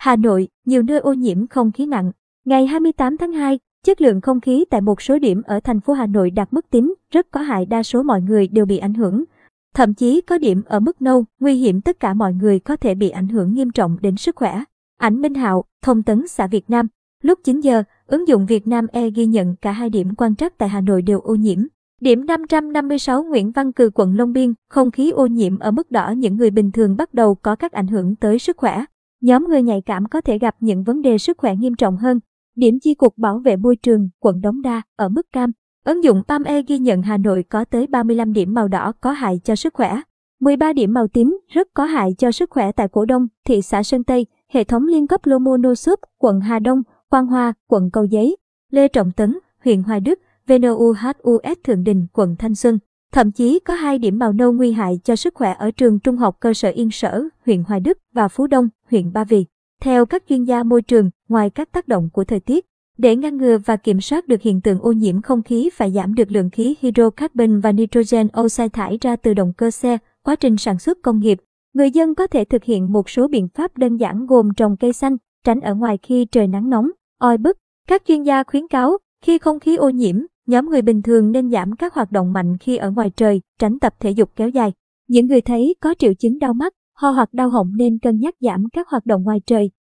Hà Nội, nhiều nơi ô nhiễm không khí nặng. Ngày 28 tháng 2, chất lượng không khí tại một số điểm ở thành phố Hà Nội đạt mức tím, rất có hại đa số mọi người đều bị ảnh hưởng. Thậm chí có điểm ở mức nâu, nguy hiểm tất cả mọi người có thể bị ảnh hưởng nghiêm trọng đến sức khỏe. Ảnh Minh Hạo, thông tấn xã Việt Nam. Lúc 9 giờ, ứng dụng Việt Nam E ghi nhận cả hai điểm quan trắc tại Hà Nội đều ô nhiễm. Điểm 556 Nguyễn Văn Cừ quận Long Biên, không khí ô nhiễm ở mức đỏ những người bình thường bắt đầu có các ảnh hưởng tới sức khỏe. Nhóm người nhạy cảm có thể gặp những vấn đề sức khỏe nghiêm trọng hơn. Điểm chi cục bảo vệ môi trường, quận Đống Đa, ở mức cam. Ứng dụng PAM-E ghi nhận Hà Nội có tới 35 điểm màu đỏ có hại cho sức khỏe. 13 điểm màu tím rất có hại cho sức khỏe tại Cổ Đông, thị xã Sơn Tây, hệ thống liên cấp Lomonosup, quận Hà Đông, Quang Hoa, quận Cầu Giấy, Lê Trọng Tấn, huyện Hoài Đức, VNUHUS Thượng Đình, quận Thanh Xuân. Thậm chí có hai điểm màu nâu nguy hại cho sức khỏe ở trường trung học cơ sở Yên Sở, huyện Hoài Đức và Phú Đông, huyện Ba Vì. Theo các chuyên gia môi trường, ngoài các tác động của thời tiết, để ngăn ngừa và kiểm soát được hiện tượng ô nhiễm không khí phải giảm được lượng khí hydrocarbon và nitrogen oxide thải ra từ động cơ xe, quá trình sản xuất công nghiệp. Người dân có thể thực hiện một số biện pháp đơn giản gồm trồng cây xanh, tránh ở ngoài khi trời nắng nóng, oi bức. Các chuyên gia khuyến cáo, khi không khí ô nhiễm, nhóm người bình thường nên giảm các hoạt động mạnh khi ở ngoài trời, tránh tập thể dục kéo dài. Những người thấy có triệu chứng đau mắt, ho hoặc đau họng nên cân nhắc giảm các hoạt động ngoài trời.